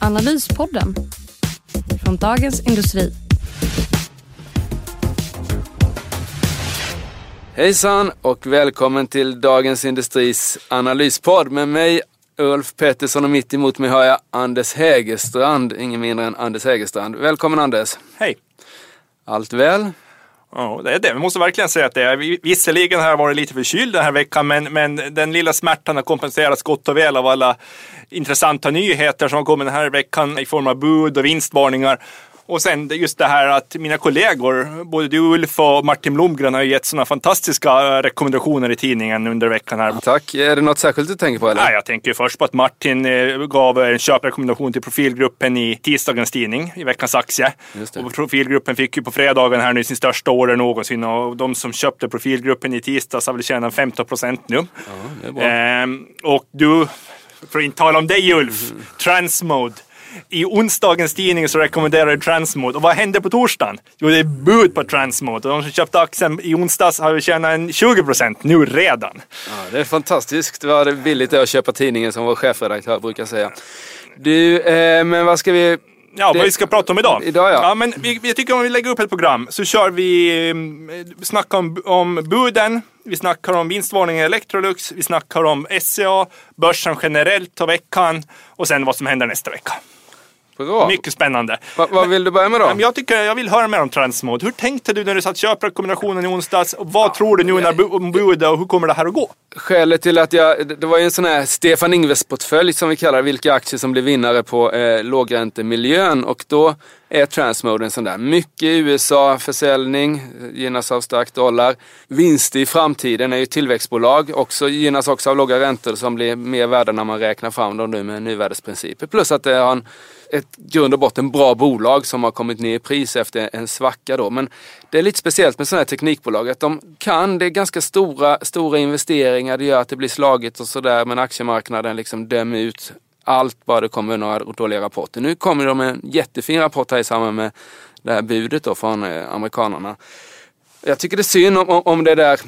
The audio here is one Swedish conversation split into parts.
Analyspodden från Dagens Industri. Hejsan och välkommen till Dagens Industris analyspodd med mig Ulf Pettersson och mitt emot mig har jag Anders Hägerstrand, ingen mindre än Anders Hägerstrand. Välkommen Anders! Hej! Allt väl? Ja, det är det. Vi måste verkligen säga att det är. Visserligen har jag varit lite förkyld den här veckan, men, men den lilla smärtan har kompenserats gott och väl av alla intressanta nyheter som har kommit den här veckan i form av bud och vinstvarningar. Och sen just det här att mina kollegor, både du Ulf och Martin Blomgren har gett sådana fantastiska rekommendationer i tidningen under veckan här. Tack. Är det något särskilt du tänker på eller? Nej, jag tänker först på att Martin eh, gav en köprekommendation till profilgruppen i tisdagens tidning, i veckans aktie. Och profilgruppen fick ju på fredagen här nu sin största order någonsin och de som köpte profilgruppen i tisdags har väl tjänat 15 procent nu. Ja, det är bra. Ehm, och du, för att inte tala om dig Ulf, mm. Transmode i onsdagens tidning så rekommenderar Transmode. Och vad hände på torsdagen? Jo, det är bud på Transmode. Och de som köpte aktien i onsdags har ju tjänat en 20 procent nu redan. Ja, det är fantastiskt vad billigt det är att köpa tidningen som vår chefredaktör brukar säga. Du, eh, men vad ska vi Ja, det, vad vi ska prata om idag. Idag ja. ja men vi, jag tycker om vi lägger upp ett program så kör vi, vi mm, snackar om, om buden, vi snackar om vinstvarningen i Electrolux, vi snackar om SCA, börsen generellt och veckan och sen vad som händer nästa vecka. Bra. Mycket spännande. Va, vad vill du börja med då? Jag, tycker, jag vill höra mer om Transmode. Hur tänkte du när du satt köprekommendationen i onsdags? Och vad ja, tror du nu när budet och hur kommer det här att gå? Skälet till att jag, det var ju en sån här Stefan Ingves-portfölj som vi kallar vilka aktier som blir vinnare på eh, lågräntemiljön och då är Transmode en sån där. Mycket USA-försäljning, gynnas av stark dollar. Vinster i framtiden är ju tillväxtbolag, också, gynnas också av låga räntor som blir mer värda när man räknar fram dem nu med nuvärdesprinciper. Plus att det har en ett grund och botten bra bolag som har kommit ner i pris efter en svacka då. Men det är lite speciellt med sådana här teknikbolag att de kan, det är ganska stora, stora investeringar, det gör att det blir slagigt och sådär men aktiemarknaden liksom dömer ut allt bara det kommer några dåliga rapporter. Nu kommer de med en jättefin rapport här i samband med det här budet då från eh, amerikanerna. Jag tycker det är synd om, om det där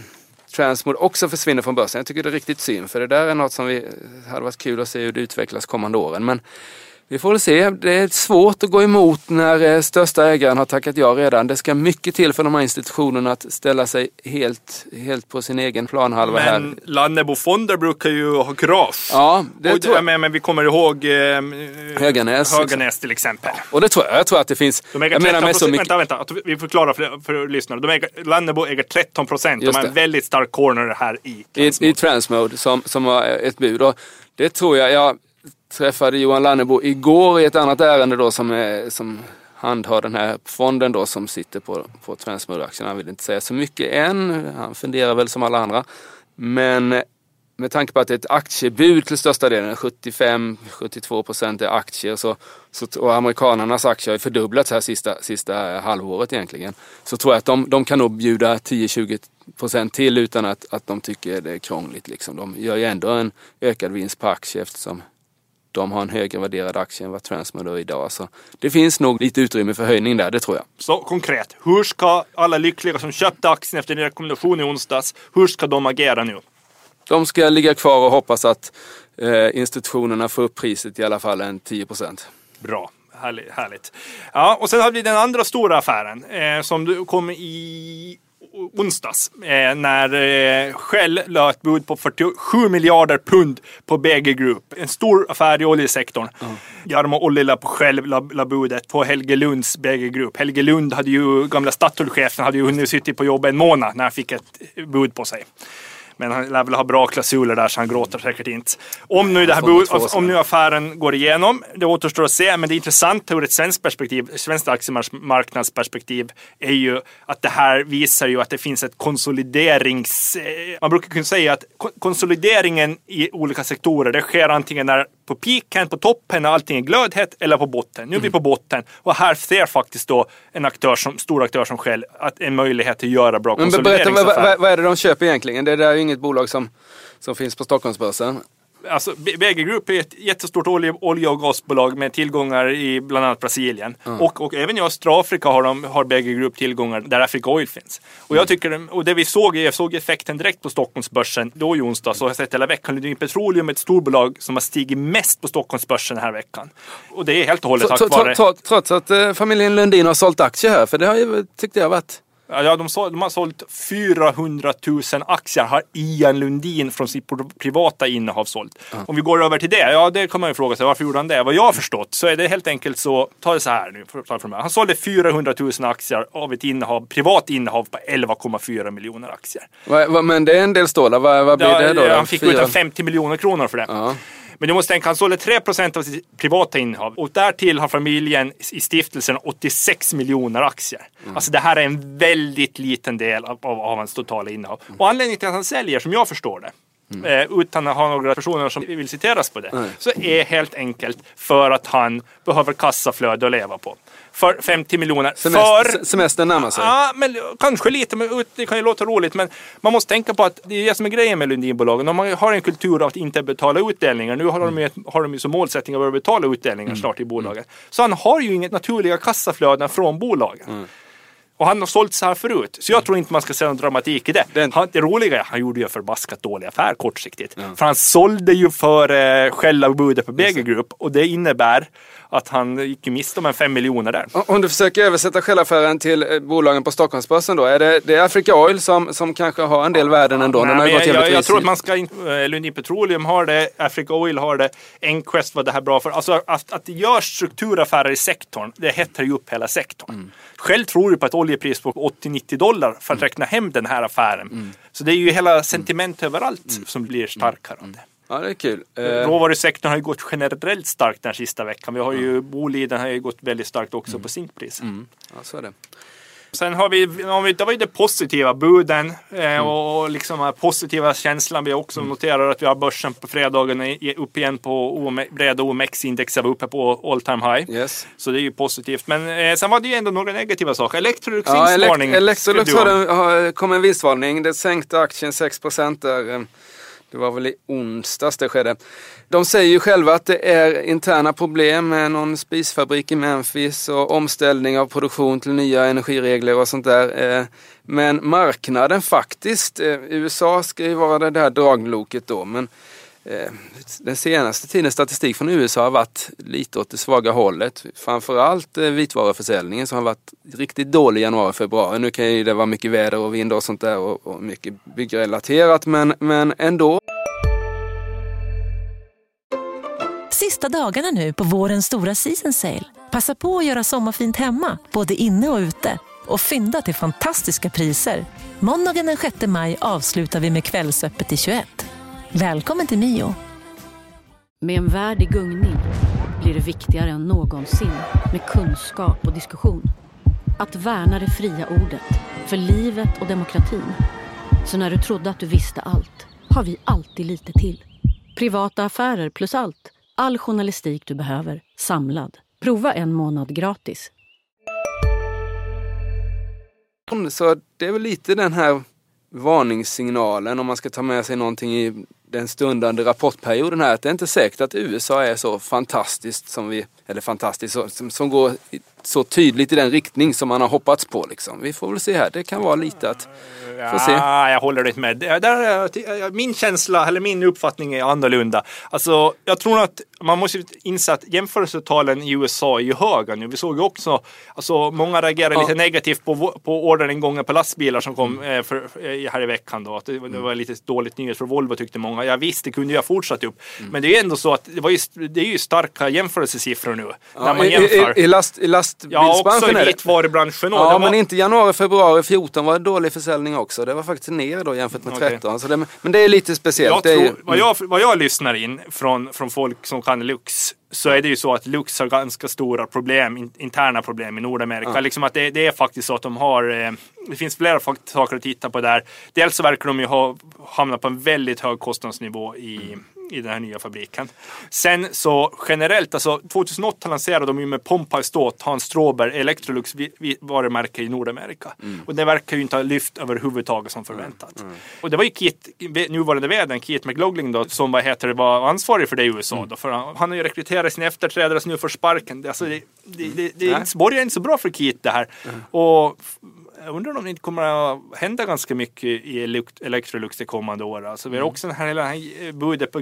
Transmode också försvinner från börsen. Jag tycker det är riktigt synd för det där är något som vi eh, hade varit kul att se hur det utvecklas kommande åren. Men vi får väl se. Det är svårt att gå emot när eh, största ägaren har tackat ja redan. Det ska mycket till för de här institutionerna att ställa sig helt, helt på sin egen planhalva men här. Men Lannebo-fonder brukar ju ha kurage. Ja, det och, tror jag. Men, men vi kommer ihåg eh, Höganäs, Höganäs till exempel. Och det tror jag. Jag tror att det finns... De äger 13 med så mycket... Vänta, vänta. Vi förklarar för, för lyssnare. De äger, Lannebo äger 13 procent. De har en väldigt stark corner här i Transmode. I, i Transmode som, som har ett bud. Och det tror jag, ja, träffade Johan Lannebo igår i ett annat ärende då som, är, som handhar den här fonden då som sitter på, på Transmode-aktien. Han vill inte säga så mycket än. Han funderar väl som alla andra. Men eh, med tanke på att det är ett aktiebud till största delen, 75-72 procent är aktier så, så, och amerikanernas aktier har fördubblats här sista, sista halvåret egentligen. Så tror jag att de, de kan nog bjuda 10-20 procent till utan att, att de tycker det är krångligt. Liksom. De gör ju ändå en ökad vinst på aktier eftersom de har en högre värderad aktie än vad Transmode har idag. Så det finns nog lite utrymme för höjning där, det tror jag. Så konkret, hur ska alla lyckliga som köpte aktien efter din rekommendation i onsdags, hur ska de agera nu? De ska ligga kvar och hoppas att eh, institutionerna får upp priset i alla fall en 10 procent. Bra. Härligt. Ja, och sen har vi den andra stora affären eh, som kom i onsdags eh, när eh, Shell la ett bud på 47 miljarder pund på BG Group. En stor affär i oljesektorn. Mm. Jarmo Ollila på Shell la, la budet på Helge Lunds BG Group. Helge Lund hade ju, gamla Statoil-chefen, hade ju hunnit sitta på jobbet en månad när han fick ett bud på sig. Men han lär väl ha bra klausuler där så han gråter säkert inte. Om nu, det här om nu affären går igenom, det återstår att se. Men det intressanta ur ett svenskt perspektiv, svenskt aktiemarknadsperspektiv, är ju att det här visar ju att det finns ett konsoliderings... Eh, man brukar kunna säga att konsolideringen i olika sektorer, det sker antingen när på piken, på toppen, när allting är glödhett, eller på botten. Nu är vi på botten och här ser faktiskt då en aktör som, stor aktör som Shell att en möjlighet att göra bra Men berätta, vad, konsolideringsaffärer. vad, vad är det de köper egentligen? Det där är ju inget bolag som, som finns på Stockholmsbörsen. Alltså, BG Group är ett jättestort olje, olje och gasbolag med tillgångar i bland annat Brasilien. Och, och även i östra Afrika har, de, har BG Group tillgångar där Africa Oil finns. Och jag tycker, och det vi såg, jag såg effekten direkt på Stockholmsbörsen då i onsdags och har sett hela veckan. Lundin Petroleum är ett storbolag som har stigit mest på Stockholmsbörsen den här veckan. Och det är helt och hållet tack vare... tro- Trots att eh, familjen Lundin har sålt aktier här, för det har ju, tyckte jag varit... Ja, de, så, de har sålt 400 000 aktier har Ian Lundin från sitt pri- privata innehav sålt. Om vi går över till det, ja det kan man ju fråga sig varför gjorde han det? Vad jag har förstått så är det helt enkelt så, ta det så här nu, för mig. han sålde 400 000 aktier av ett innehav, privat innehav på 11,4 miljoner aktier. Va, va, men det är en del stålar, vad, vad blir Ja, det då? Han fick ut en 50 miljoner kronor för det. Ja. Men du måste tänka, han sålde 3% av sitt privata innehav och därtill har familjen i stiftelsen 86 miljoner aktier. Mm. Alltså det här är en väldigt liten del av, av, av hans totala innehav. Och anledningen till att han säljer, som jag förstår det, Mm. eh, utan att ha några personer som vill citeras på det, så är helt enkelt för att han behöver kassaflöde att leva på. För 50 miljoner. Semester, för se- semestern närmar sig. Ja, men kanske lite. Men det kan ju låta roligt. Men man måste tänka på att det är det som är grejen med Lundinbolagen. De har en kultur av att inte betala utdelningar. Nu har de ju, har de ju som målsättning att börja betala utdelningar snart i bolagen. Så han har ju inget naturliga kassaflöden från bolagen. Och han har sålt så här förut. Så jag tror inte man ska se någon dramatik i det. Den- Han, det roliga är att han gjorde ju en förbaskat dålig affär kortsiktigt. För han sålde ju för eh, skälla budet på BG Group. Och det innebär att han gick miste om en fem miljoner där. Om du försöker översätta självaffären till eh, bolagen på Stockholmsbörsen då, är det, det är Africa Oil som, som kanske har en del värden ändå? Nej, men jag, jag, jag tror att man ska, in- eh, Lundin Petroleum har det, Africa Oil har det, Enquest var det här bra för. Alltså att, att det görs strukturaffärer i sektorn, det hettar ju upp hela sektorn. Mm. Själv tror du på ett oljepris på 80-90 dollar för att räkna hem den här affären. Mm. Så det är ju hela sentiment överallt som blir starkare av det. Ja, det är kul. Eh, Råvarusektorn har ju gått generellt starkt den sista veckan. Vi har ju Boliden har ju gått väldigt starkt också Mm. på zinkpriset. ja, så är det. Sen har vi, det var ju det positiva, buden eh, Mm. och, liksom den positiva känslan. Vi också noterar att vi har börsen på fredagen upp igen på breda OMX-index vi uppe på all time high. Yes. Så det är ju positivt. Men eh, sen var det ju ändå några negativa saker. Electrolux Ja. Electrolux har, har, kom en vinstvarning. Det sänkte aktien 6 där. Det var väl i onsdags det skedde. De säger ju själva att det är interna problem med någon spisfabrik i Memphis och omställning av produktion till nya energiregler och sånt där. Eh, men marknaden faktiskt, eh, USA ska ju vara det där dragloket då, men eh, den senaste tidens statistik från USA har varit lite åt det svaga hållet. Framförallt vitvaruförsäljningen som har varit riktigt dålig i januari, februari. Nu kan ju det vara mycket väder och vind och sånt där och, och mycket byggrelaterat men, men ändå. Sista dagarna nu på vårens stora season sale. Passa på att göra sommarfint hemma, både inne och ute. Och fynda till fantastiska priser. Måndagen den 6 maj avslutar vi med Kvällsöppet i 21. Välkommen till Mio. Med en värld i gungning blir det viktigare än någonsin med kunskap och diskussion. Att värna det fria ordet, för livet och demokratin. Så när du trodde att du visste allt, har vi alltid lite till. Privata affärer plus allt. All journalistik du behöver, samlad. Prova en månad gratis. Så det är väl lite den här varningssignalen om man ska ta med sig någonting i den stundande rapportperioden här. Att det är inte säkert att USA är så fantastiskt som vi, eller fantastiskt, som, som går så tydligt i den riktning som man har hoppats på. Liksom. Vi får väl se här. Det kan vara lite att Får se. Ja, jag håller inte med. Där, är- min känsla, eller min uppfattning är annorlunda. Alltså, jag tror att man måste inse att jämförelsetalen i USA är ju höga nu. Vi såg ju också, alltså många reagerade Ja. lite negativt på, på orderingången på lastbilar som kom eh, för, eh, här i veckan då. Att det, det var lite dåligt nyhet för Volvo tyckte många. Ja visst, det kunde ju ha fortsatt upp. Men det är ju ändå så att det, var ju, det är ju starka jämförelsesiffror nu. när man i, jämför. i, i, last, I ja, lastbilsbranschen också är i vitvarubranschen. Ja, var- men inte januari, februari 14 var det dålig försäljning också. Det var faktiskt ner då jämfört med Okej. 13. Så det, men det är lite speciellt. Jag tror, ju, vad, jag, vad jag lyssnar in från, från folk som kan Lux så är det ju så att Lux har ganska stora problem, in, interna problem i Nordamerika. Ja. Liksom att det, det är faktiskt så att de har, eh, det finns flera saker att titta på där. Dels så verkar de ju ha hamnat på en väldigt hög kostnadsnivå i, i den här nya fabriken. Sen så generellt, alltså 2008 lanserade de ju med Pompey Stott, Hans Stråberg, Electrolux varumärke i Nordamerika. Och det verkar ju inte ha lyft överhuvudtaget som förväntat. Och det var ju Keith, nuvarande vdn Keith McLaughlin då, som vad heter det, var ansvarig för det i USA. Då, för han, han har ju rekryterat sin efterträdare som nu får sparken. Det, alltså, det, det, det, det Nej. borgar inte så bra för Keith det här. Och f- jag undrar om det inte kommer att hända ganska mycket i Elec- Electrolux det kommande året. Alltså, vi har också den här hela den här budet på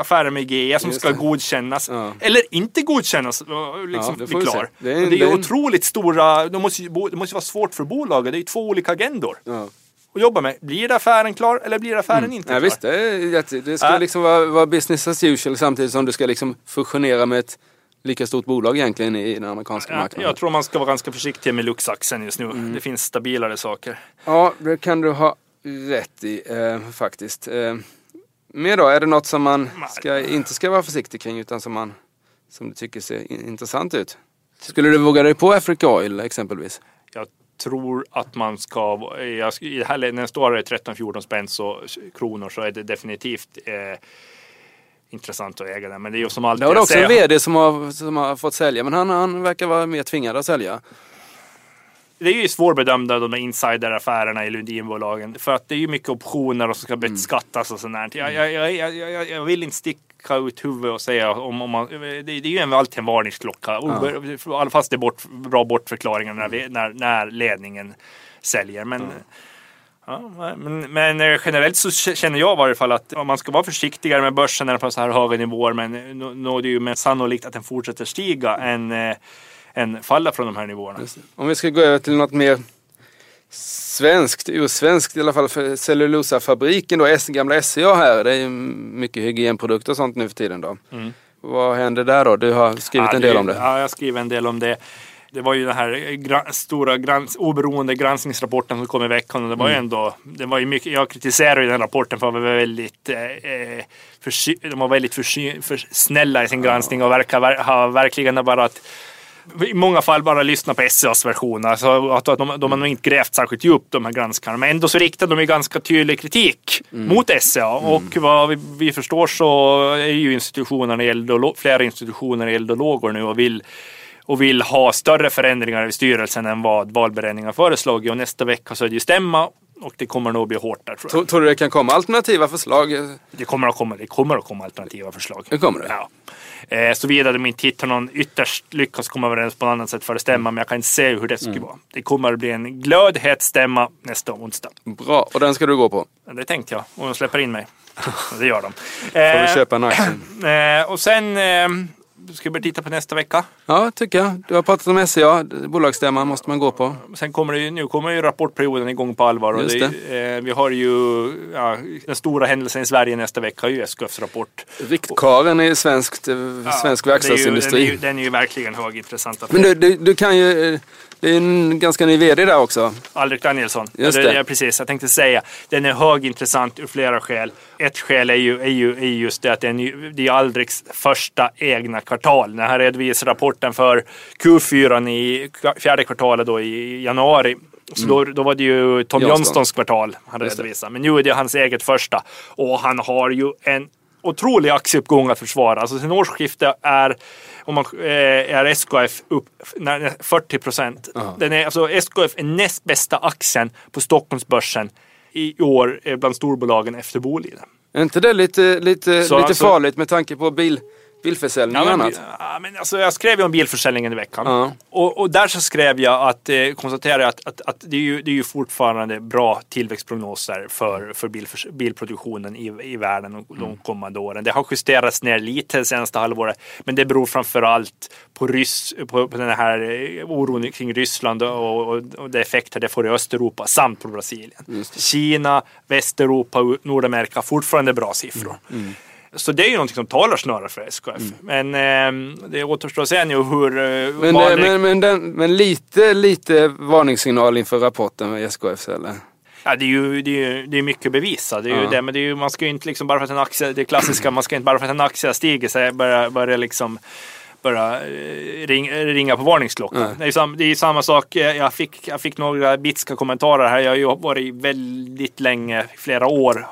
affären med GE som Just ska det. godkännas. Ja. Eller inte godkännas, och Ja, liksom det får bli klar. Det är Det är, otroligt stora, det måste, det måste vara svårt för bolaget. Det är två olika agendor Ja. att jobba med. Blir affären klar eller blir affären inte Ja, klar? visst, det, är det ska Ja. liksom vara, vara business as usual samtidigt som du ska liksom fusionera med ett lika stort bolag egentligen i den amerikanska marknaden. jag tror man ska vara ganska försiktig med Luxaxen just nu. Mm. Det finns stabilare saker. Ja, det kan du ha rätt i eh, faktiskt. Eh, mer då, är det något som man ska, inte ska vara försiktig kring utan som, man, som du tycker ser in, intressant ut? Skulle du våga dig på Africa Oil exempelvis? Jag tror att man ska, jag, i det här när det står 13-14 spänn så, kronor så är det definitivt eh, intressant att äga den. Men det är ju som alltid Det var också en VD som har, som har fått sälja men han, han verkar vara mer tvingad att sälja. det är ju svårbedömda de där insideraffärerna i Lundinbolagen. För att det är ju mycket optioner och som ska beskattas och sånt där. Jag, jag, jag, jag, jag, jag vill inte sticka ut huvudet och säga om, om man, det, det är ju en, alltid en varningsklocka. Ja. Fast det är bort, bra bortförklaringar när, vi, när, när ledningen säljer. Men, ja, men, men eh, generellt så känner jag i varje fall att man ska vara försiktigare med börsen när den är på så här höga nivåer. Men eh, nå nå det är ju mer sannolikt att den fortsätter stiga än, eh, än falla från de här nivåerna. Om vi ska gå över till något mer svenskt, ursvenskt i alla fall för cellulosafabriken då, gamla SCA här. Det är ju mycket hygienprodukter och sånt nu för tiden då. Vad händer där då? Du har skrivit Ja, en del om det. Ja, jag skriver en del om det. Det var ju den här gra- stora grans- oberoende granskningsrapporten som kom i veckan. Och det var Mm. ju ändå, det var ju mycket, jag kritiserar ju den rapporten för att vara väldigt, eh, eh, försy- de var väldigt försy- för snälla i sin granskning och verkar ver- ha verkligen bara att i många fall bara lyssna på SCAs version. Alltså att, de, de har nog inte grävt särskilt djupt de här granskarna. Men ändå så riktar de ju ganska tydlig kritik mot SCA. Och vad vi, vi förstår så är ju institutionerna flera institutioner eldologer nu och vill och vill ha större förändringar i styrelsen än vad valberedningen har föreslagit. Och nästa vecka så är det ju stämma och det kommer nog bli hårt där tror jag. Tror, du det kan komma alternativa förslag? Det kommer att komma, det kommer att komma alternativa förslag. Det kommer det? Ja. Eh, Såvida de inte hittar någon ytterst lyckas komma överens på något annat sätt för att stämma. Men jag kan inte se hur det skulle vara. Det kommer att bli en glödhet stämma nästa onsdag. Bra, och den ska du gå på. Det tänkte jag. Och de släpper in mig. Det gör de. Får vi Eh, köpa en aktie? eh, och sen eh, ska vi börja titta på nästa vecka. Ja, tycker jag. Du har pratat om SCA, bolagsstämman måste man gå på. Sen kommer det ju, nu kommer ju rapportperioden igång på allvar. Och Just det, eh, vi har ju ja, den stora händelsen i Sverige nästa vecka ju SKFs rapport. Riktkaren i svenskt, eh, svensk det är ju, verkstadsindustri. den, är ju, den är ju verkligen högintressant. Men du, du, du kan ju, eh, det är en ganska ny VD där också. Alrik Danielsson. Just det. Ja, precis, jag tänkte säga. Den är högintressant ur flera skäl. Ett skäl är ju, är ju, är ju just det att det är, ny, det är Alriks första egna kvartal. När han redovisar rapporten för Q4 i fjärde kvartalet då i januari. Så då, då var det ju Tom Johnston. Johnstons kvartal han redovisade. Men nu är det hans eget första. Och han har ju en otrolig aktieuppgång att försvara. Alltså sen årsskiftet är, om man, eh, är SKF upp när- 40 procent. Alltså SKF är näst bästa aktien på Stockholmsbörsen i år eh, bland storbolagen efter Boliden. Är inte det lite, lite, Så lite alltså- farligt med tanke på bil, bilförsäljning och Ja, men, alltså, jag skrev ju om bilförsäljningen i veckan. Ja. Och, och där så skrev jag att, eh, konstaterade att, att, att det, är ju, det är ju fortfarande bra tillväxtprognoser för, för bilförs- bilproduktionen i, i världen de, de kommande åren. Det har justerats ner lite det senaste halvåret, men det beror framför allt på, rys, på, på den här eh, oron kring Ryssland och, och, och de effekter det får i Östeuropa samt på Brasilien. Kina, Västeuropa och Nordamerika fortfarande bra siffror. Så det är ju någonting som talar snarare för SKF. Men eh, det återstår att se nu hur... Men, vad eh, men, men, den, men lite, lite varningssignal inför rapporten med SKF eller? Ja, det är ju det är, ju- det är mycket att bevisa. Det är ju Ja. det, men det är ju, man ska ju inte liksom bara för att en aktie, det klassiska, man ska inte bara för att en aktie stiger så börja, börja liksom börja eh, ring, ringa på varningsklockan. Det är, sam, det är samma sak, jag fick, jag fick några bitska kommentarer här. Jag har ju varit väldigt länge, flera år,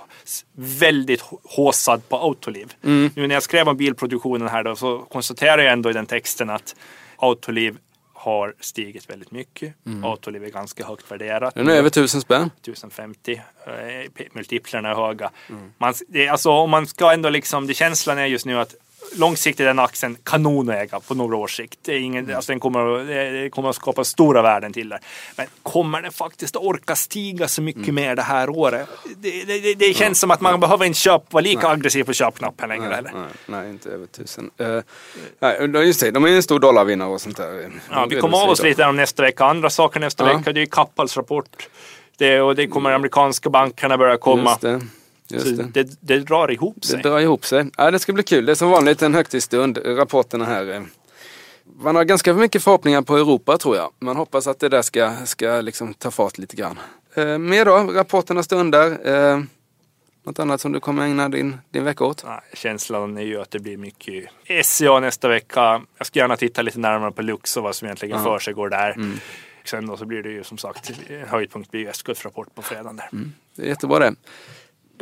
väldigt håsad på Autoliv. Mm. Nu när jag skrev om bilproduktionen här då så konstaterar jag ändå i den texten att Autoliv har stigit väldigt mycket. Autoliv är ganska högt värderat. Den är över tusen spänn. 1050. eh, Multiplarna är höga. Man, det, alltså, om man ska ändå liksom, det känslan är just nu att långsiktigt är den aktien kanon att äga på några års sikt. Det, är ingen, alltså den kommer, kommer att skapa stora värden till det. Men kommer den faktiskt att orka stiga så mycket mer det här året? Det, det, det, det känns som att man behöver inte köpa, vara lika aggressiv på köpknappen längre. Nej, eller? nej, nej, inte över tusen. Uh, nej, just det, de är en stor dollarvinnare och sånt där. Ja, vi kommer av oss lite om nästa vecka. Andra saker nästa Ja. vecka, det är Kappals rapport. Det, och det kommer amerikanska bankerna börja komma. Just det. Det. det, det drar ihop Det sig. drar ihop sig. Ja, det ska bli kul. Det är som vanligt en högtidsstund, rapporterna här. eh. Man har ganska mycket förhoppningar på Europa tror jag. Man hoppas att det där ska, ska liksom ta fart lite grann. Eh, mer då, rapporterna stundar. Eh, något annat som du kommer ägna din, din vecka åt? Nej, känslan är ju att det blir mycket SCA nästa vecka. Jag ska gärna titta lite närmare på Lux och vad som egentligen Ja. för sig går där. Mm. Sen då så blir det ju som sagt höjdpunkt blir SKFs rapport på fredagen där. Det är jättebra det.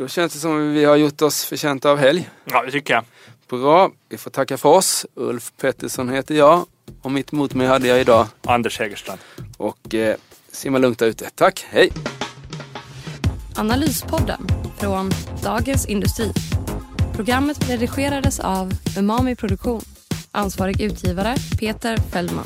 Då känns det som att vi har gjort oss förtjänta av helg. Ja, det tycker jag. Bra, vi får tacka för oss. Ulf Pettersson heter jag och mitt emot mig hade jag idag. Anders Hägerstrand. Och eh, simma lugnt där ute. Tack, hej! Analyspodden från Dagens Industri. Programmet redigerades av Umami Produktion. Ansvarig utgivare Peter Fellman.